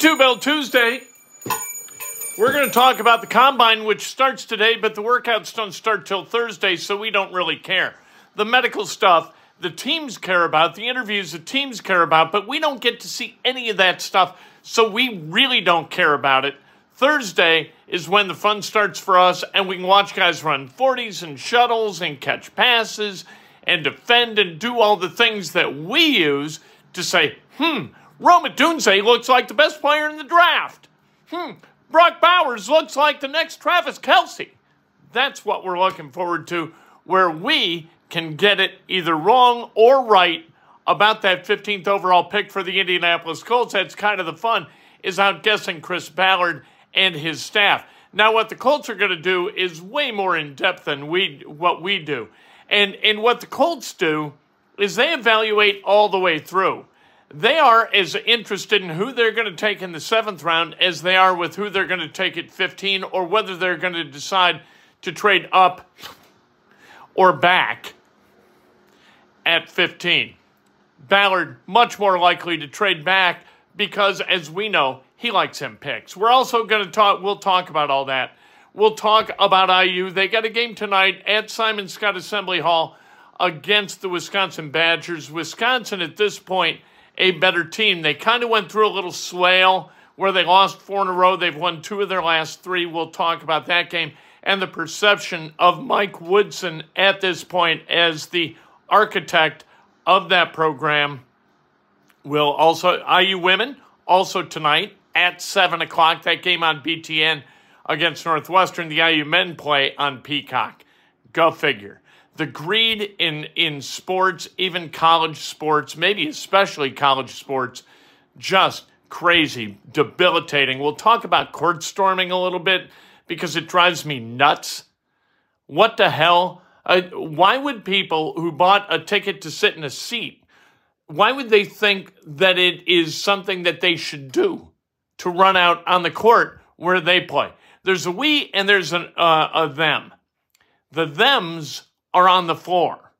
two bell Tuesday. We're going to talk about the combine, which starts today, but the workouts don't start till Thursday, so we don't really care. The medical stuff, the teams care about, the interviews, the teams care about, but we don't get to see any of that stuff, so we really don't care about it. Thursday is when the fun starts for us, and we can watch guys run 40s and shuttles and catch passes and defend and do all the things that we use to say, hmm, Rome Odunze looks like the best player in the draft. Hmm, Brock Bowers looks like the next Travis Kelce. That's what we're looking forward to, where we can get it either wrong or right about that 15th overall pick for the Indianapolis Colts. That's kind of the fun, is outguessing Chris Ballard and his staff. Now, what the Colts are going to do is way more in depth than we what we do, and and what the Colts do is they evaluate all the way through. They are as interested in who they're going to take in the seventh round as they are with who they're going to take at 15 or whether they're going to decide to trade up or back at 15. Ballard much more likely to trade back because, as we know, he likes him picks. We're also going to talk. We'll talk about all that. We'll talk about IU. They got a game tonight at Simon Skjodt Assembly Hall against the Wisconsin Badgers. Wisconsin at this point a better team. They kind of went through a little swale where they lost four in a row. They've won two of their last three. We'll talk about that game and the perception of Mike Woodson at this point as the architect of that program. Will also IU women also tonight at seven o'clock. That game on BTN against Northwestern. The IU men play on Peacock. Go figure. The greed in in sports, even college sports, maybe especially college sports, just crazy, debilitating. We'll talk about court storming a little bit because it drives me nuts. What the hell? Uh, why would people who bought a ticket to sit in a seat, why would they think that it is something that they should do to run out on the court where they play? There's a we and there's an, uh, a them. The thems are on the floor.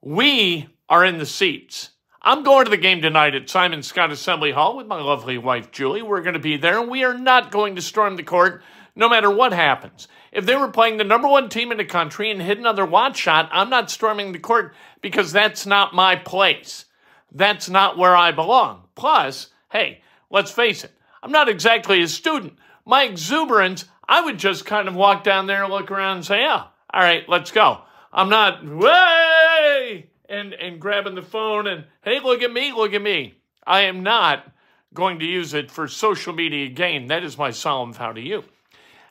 We are in the seats. I'm going to the game tonight at Simon Skjodt Assembly Hall with my lovely wife, Julie. We're going to be there, and we are not going to storm the court no matter what happens. If they were playing the number one team in the country and hit another watch shot, I'm not storming the court because that's not my place. That's not where I belong. Plus, hey, let's face it, I'm not exactly a student. My exuberance, I would just kind of walk down there, look around, and say, yeah, all right, let's go. I'm not, way, and, and grabbing the phone and, hey, look at me, look at me. I am not going to use it for social media gain. That is my solemn vow to you.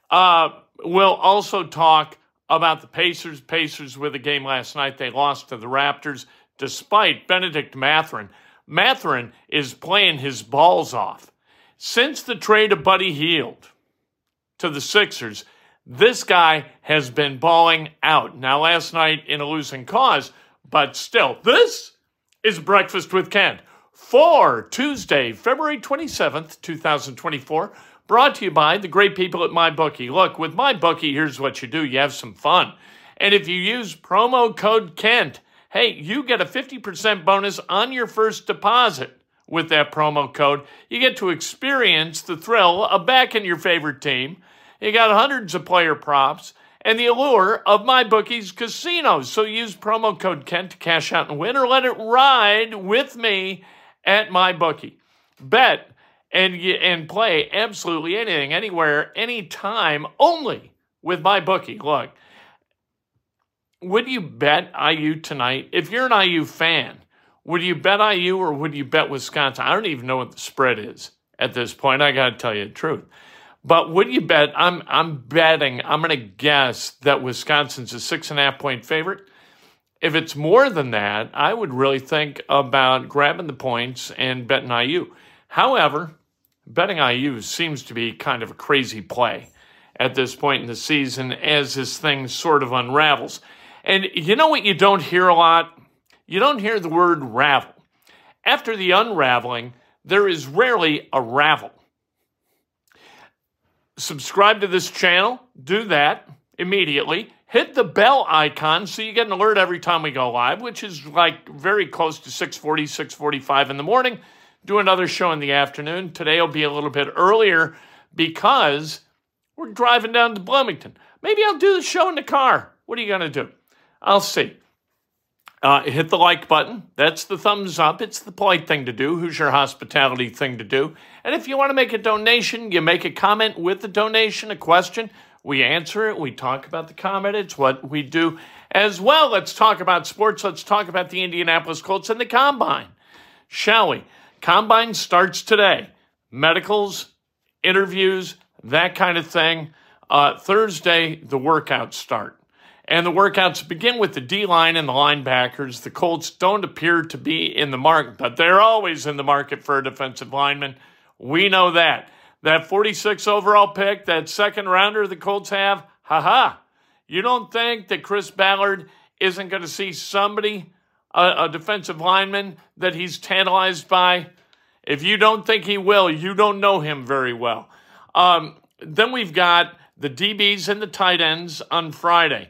Uh, we'll also talk about the Pacers. Pacers with a game last night. They lost to the Raptors despite Bennedict Mathurin. Mathurin is playing his balls off. Since the trade of Buddy Hield to the Sixers, this guy has been balling out. Now, last night in a losing cause, but still, this is Breakfast with Kent for Tuesday, February 27th, 2024. Brought to you by the great people at MyBookie. Look, with MyBookie, here's what you do you have some fun. And if you use promo code Kent, hey, you get a 50% bonus on your first deposit with that promo code. You get to experience the thrill of backing your favorite team. You got hundreds of player props and the allure of my bookies casinos. So use promo code Kent to cash out and win or let it ride with me at my bookie. bet and and play absolutely anything, anywhere, anytime, only with my bookie. Look, would you bet IU tonight? If you're an IU fan, would you bet IU or would you bet Wisconsin? I don't even know what the spread is at this point. I got to tell you the truth. But would you bet? I'm I'm betting. I'm going to guess that Wisconsin's a six and a half point favorite. If it's more than that, I would really think about grabbing the points and betting IU. However, betting IU seems to be kind of a crazy play at this point in the season as this thing sort of unravels. And you know what you don't hear a lot? You don't hear the word ravel. After the unraveling, there is rarely a ravel. Subscribe to this channel, do that immediately. Hit the bell icon so you get an alert every time we go live, which is like very close to 6:40, 6:45 in the morning. Do another show in the afternoon. Today will be a little bit earlier because we're driving down to Bloomington. Maybe I'll do the show in the car. What are you going to do? I'll see. Uh, hit the like button. That's the thumbs up. It's the polite thing to do. Who's your hospitality thing to do? And if you want to make a donation, you make a comment with the donation, a question. We answer it. We talk about the comment. It's what we do as well. Let's talk about sports. Let's talk about the Indianapolis Colts and the combine, shall we? Combine starts today. Medicals, interviews, that kind of thing. Uh, Thursday, the workouts start. And the workouts begin with the D line and the linebackers. The Colts don't appear to be in the market, but they're always in the market for a defensive lineman. We know that. That 46 overall pick, that second rounder the Colts have, haha. You don't think that Chris Ballard isn't going to see somebody, a, a defensive lineman, that he's tantalized by? If you don't think he will, you don't know him very well. Um, then we've got the DBs and the tight ends on Friday.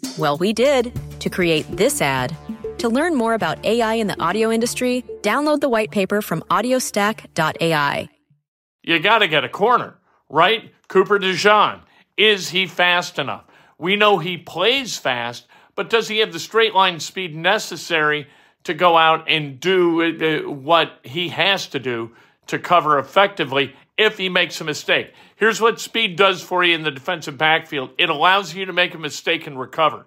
Well, we did to create this ad. To learn more about AI in the audio industry, download the white paper from audiostack.ai. You got to get a corner, right? Cooper DeJean. Is he fast enough? We know he plays fast, but does he have the straight line speed necessary to go out and do uh, what he has to do to cover effectively if he makes a mistake? Here's what speed does for you in the defensive backfield it allows you to make a mistake and recover.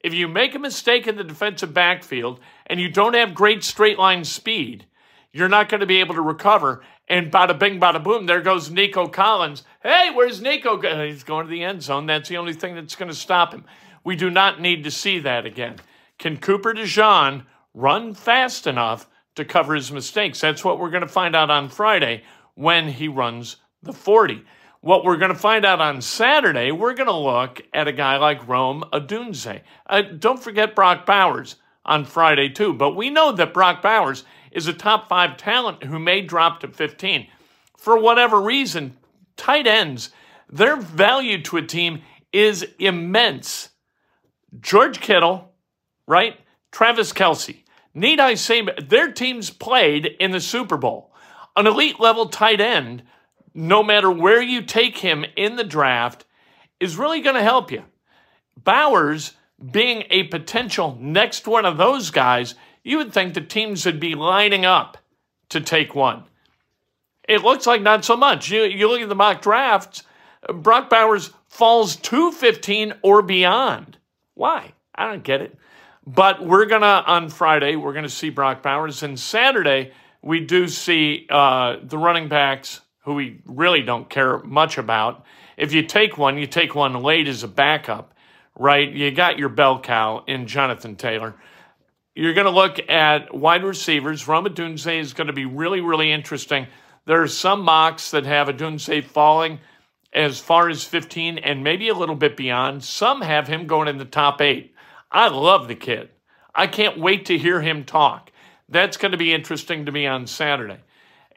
If you make a mistake in the defensive backfield and you don't have great straight line speed, you're not going to be able to recover. And bada bing, bada boom, there goes Nico Collins. Hey, where's Nico? He's going to the end zone. That's the only thing that's going to stop him. We do not need to see that again. Can Cooper DeJean run fast enough to cover his mistakes? That's what we're going to find out on Friday when he runs the 40. What we're going to find out on Saturday, we're going to look at a guy like Rome Odunze. Uh, don't forget Brock Bowers on Friday, too. But we know that Brock Bowers is a top five talent who may drop to 15. For whatever reason, tight ends, their value to a team is immense. George Kittle, right? Travis Kelce. Need I say, their teams played in the Super Bowl. An elite level tight end no matter where you take him in the draft, is really going to help you. Bowers being a potential next one of those guys, you would think the teams would be lining up to take one. It looks like not so much. You, you look at the mock drafts, Brock Bowers falls to 15 or beyond. Why? I don't get it. But we're going to, on Friday, we're going to see Brock Bowers. And Saturday, we do see uh, the running backs who we really don't care much about. If you take one, you take one late as a backup, right? You got your bell cow in Jonathan Taylor. You're going to look at wide receivers. Rome Odunze is going to be really, really interesting. There are some mocks that have a Odunze falling as far as 15 and maybe a little bit beyond. Some have him going in the top eight. I love the kid. I can't wait to hear him talk. That's going to be interesting to me on Saturday.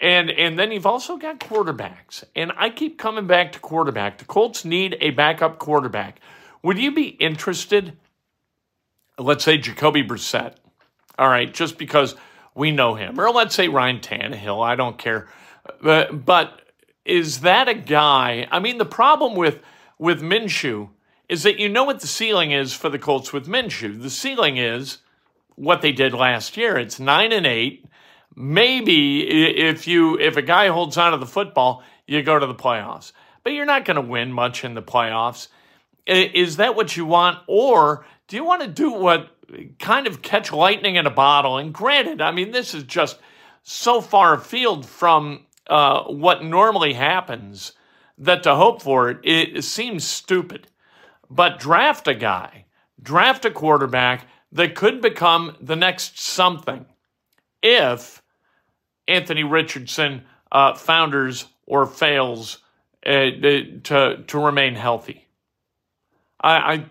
And and then you've also got quarterbacks. And I keep coming back to quarterback. The Colts need a backup quarterback. Would you be interested? Let's say Jacoby Brissett. All right, just because we know him. Or let's say Ryan Tannehill. I don't care. But, but is that a guy? I mean, the problem with with Minshew is that you know what the ceiling is for the Colts with Minshew. The ceiling is what they did last year. It's nine and eight. Maybe if you if a guy holds on to the football, you go to the playoffs. But you're not going to win much in the playoffs. Is that what you want, or do you want to do what kind of catch lightning in a bottle? And granted, I mean this is just so far afield from uh, what normally happens that to hope for it, it seems stupid. But draft a guy, draft a quarterback that could become the next something if Anthony Richardson uh, founders or fails uh, to to remain healthy. I, I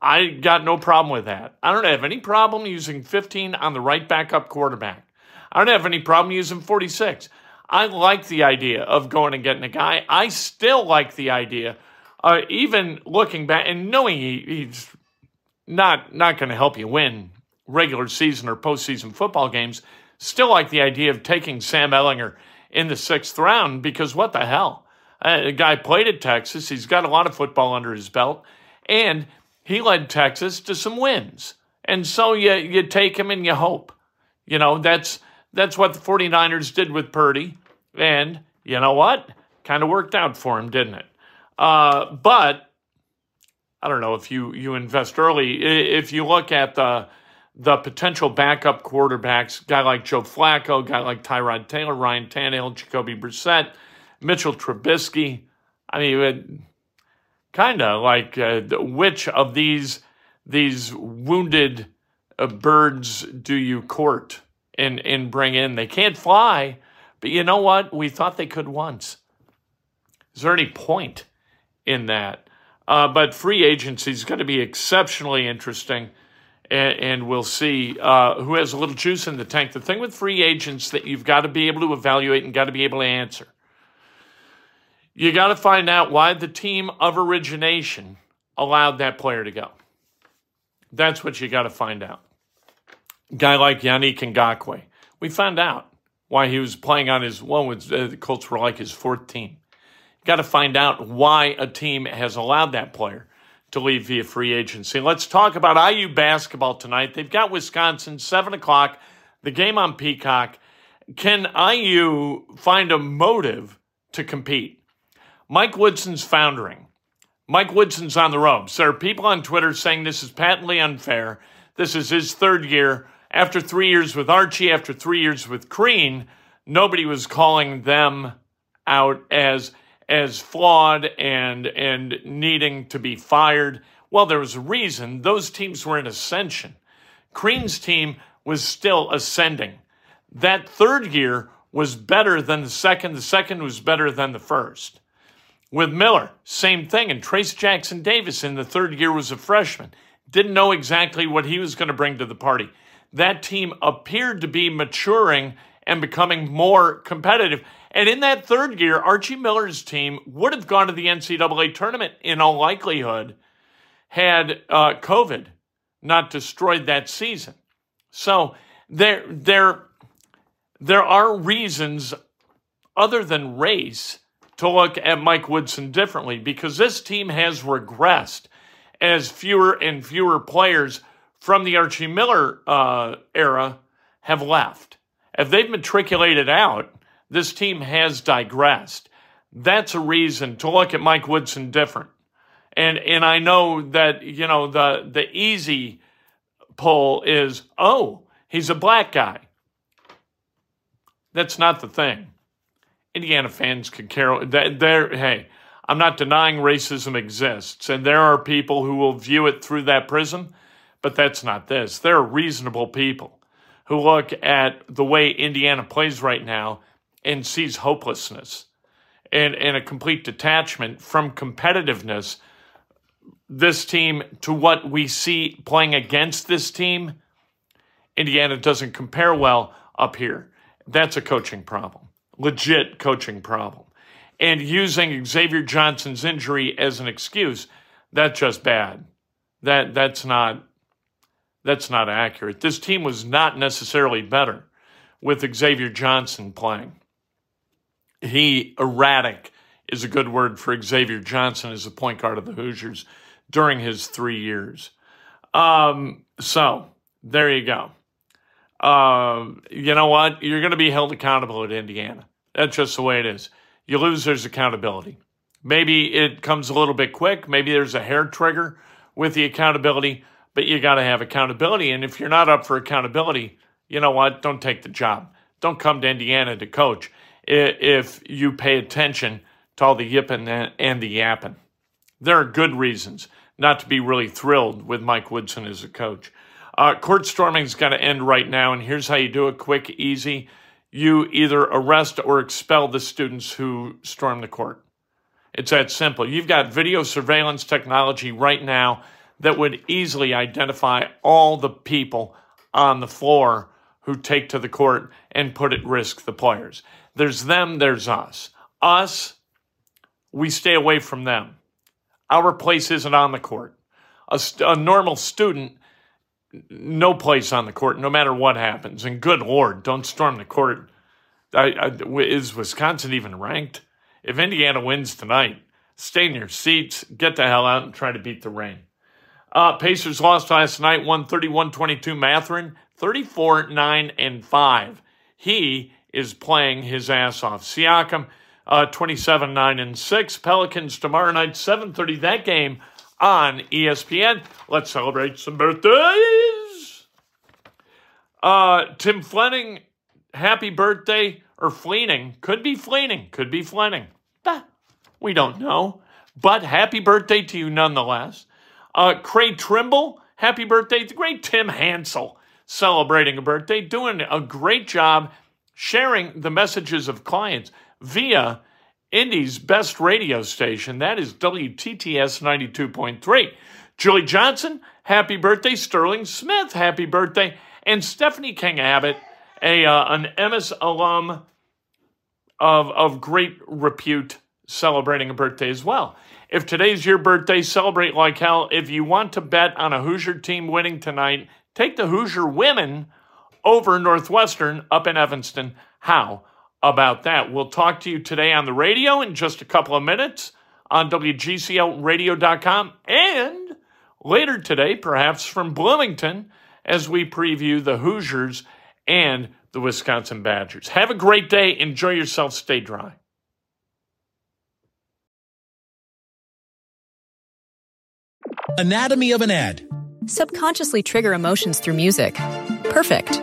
I got no problem with that. I don't have any problem using 15 on the right backup quarterback. I don't have any problem using 46. I like the idea of going and getting a guy. I still like the idea, uh, even looking back and knowing he, he's not not going to help you win regular season or postseason football games. Still like the idea of taking Sam Ehlinger in the sixth round because what the hell? Uh, the guy played at Texas. He's got a lot of football under his belt, and he led Texas to some wins. And so you you take him and you hope. You know, that's that's what the 49ers did with Purdy. And you know what? Kind of worked out for him, didn't it? Uh, but I don't know if you you invest early. If you look at the the potential backup quarterbacks, guy like Joe Flacco, guy like Tyrod Taylor, Ryan Tannehill, Jacoby Brissett, Mitchell Trubisky. I mean, kind of like uh, which of these these wounded uh, birds do you court and and bring in? They can't fly, but you know what? We thought they could once. Is there any point in that? Uh, but free agency is going to be exceptionally interesting, and, and we'll see uh, who has a little juice in the tank. The thing with free agents that you've got to be able to evaluate and got to be able to answer. You got to find out why the team of origination allowed that player to go. That's what you got to find out. Guy like Yannick Ngakoue, we found out why he was playing on his one with uh, the Colts were like his fourth team. Got to find out why a team has allowed that player to leave via free agency. Let's talk about IU basketball tonight. They've got Wisconsin seven o'clock. The game on Peacock. Can IU find a motive to compete? Mike Woodson's foundering. Mike Woodson's on the ropes. There are people on Twitter saying this is patently unfair. This is his third year. After three years with Archie, after three years with Crean, nobody was calling them out as as flawed and and needing to be fired. Well, there was a reason. Those teams were in ascension. Crean's team was still ascending. That third year was better than the second. The second was better than the first. With Miller, same thing. And Trayce Jackson Davis in the third year was a freshman. Didn't know exactly what he was going to bring to the party that team appeared to be maturing and becoming more competitive. And in that third year, Archie Miller's team would have gone to the NCAA tournament in all likelihood had uh, COVID not destroyed that season. So there, there, there are reasons other than race to look at Mike Woodson differently because this team has regressed as fewer and fewer players from the Archie Miller uh, era have left. If they've matriculated out, this team has digressed. That's a reason to look at Mike Woodson different. And and I know that you know the the easy pull is oh he's a black guy. That's not the thing. Indiana fans could care. Hey, I'm not denying racism exists, and there are people who will view it through that prism, but that's not this. There are reasonable people who look at the way Indiana plays right now and sees hopelessness and, and a complete detachment from competitiveness. This team to what we see playing against this team, Indiana doesn't compare well up here. That's a coaching problem, legit coaching problem. And using Xavier Johnson's injury as an excuse, that's just bad. That that's not that's not accurate. This team was not necessarily better with Xavier Johnson playing. He erratic is a good word for Xavier Johnson as a point guard of the Hoosiers during his three years. Um, so there you go. Uh, you know what? You're going to be held accountable at Indiana. That's just the way it is. You lose, there's accountability. Maybe it comes a little bit quick. Maybe there's a hair trigger with the accountability, but you got to have accountability. And if you're not up for accountability, you know what? Don't take the job. Don't come to Indiana to coach if you pay attention to all the yipping and the yapping. There are good reasons not to be really thrilled with Mike Woodson as a coach. Uh, court storming's got to end right now, and here's how you do it quick, easy. You either arrest or expel the students who storm the court. It's that simple. You've got video surveillance technology right now that would easily identify all the people on the floor who take to the court and put at risk the players. There's them, there's us. Us, we stay away from them. Our place isn't on the court. A, a normal student no place on the court, no matter what happens. And good Lord, don't storm the court. I, I, is Wisconsin even ranked? If Indiana wins tonight, stay in your seats, get the hell out, and try to beat the rain. Uh, Pacers lost last night, 131 22. Mathurin, 34 9 and 5. He is playing his ass off. Siakam, uh, 27 9 and 6. Pelicans tomorrow night, 7.30. That game on ESPN. Let's celebrate some birthdays. Uh, Tim Fleming, happy birthday, or Fleening. Could be Fleening, could be Fleming. we don't know. But happy birthday to you nonetheless. Uh, Craig Trimble, happy birthday. The great Tim Hansel celebrating a birthday, doing a great job sharing the messages of clients via Indy's best radio station. That is WTTS 92.3. Julie Johnson, happy birthday. Sterling Smith, happy birthday. And Stephanie King Abbott, a, uh, an Emmis alum of, of great repute, celebrating a birthday as well. If today's your birthday, celebrate like hell. If you want to bet on a Hoosier team winning tonight, take the Hoosier women over Northwestern up in Evanston. How? about that. We'll talk to you today on the radio in just a couple of minutes on WGCLradio.com and later today, perhaps from Bloomington, as we preview the Hoosiers and the Wisconsin Badgers. Have a great day. Enjoy yourself. Stay dry. Anatomy of an ad. Subconsciously trigger emotions through music. Perfect.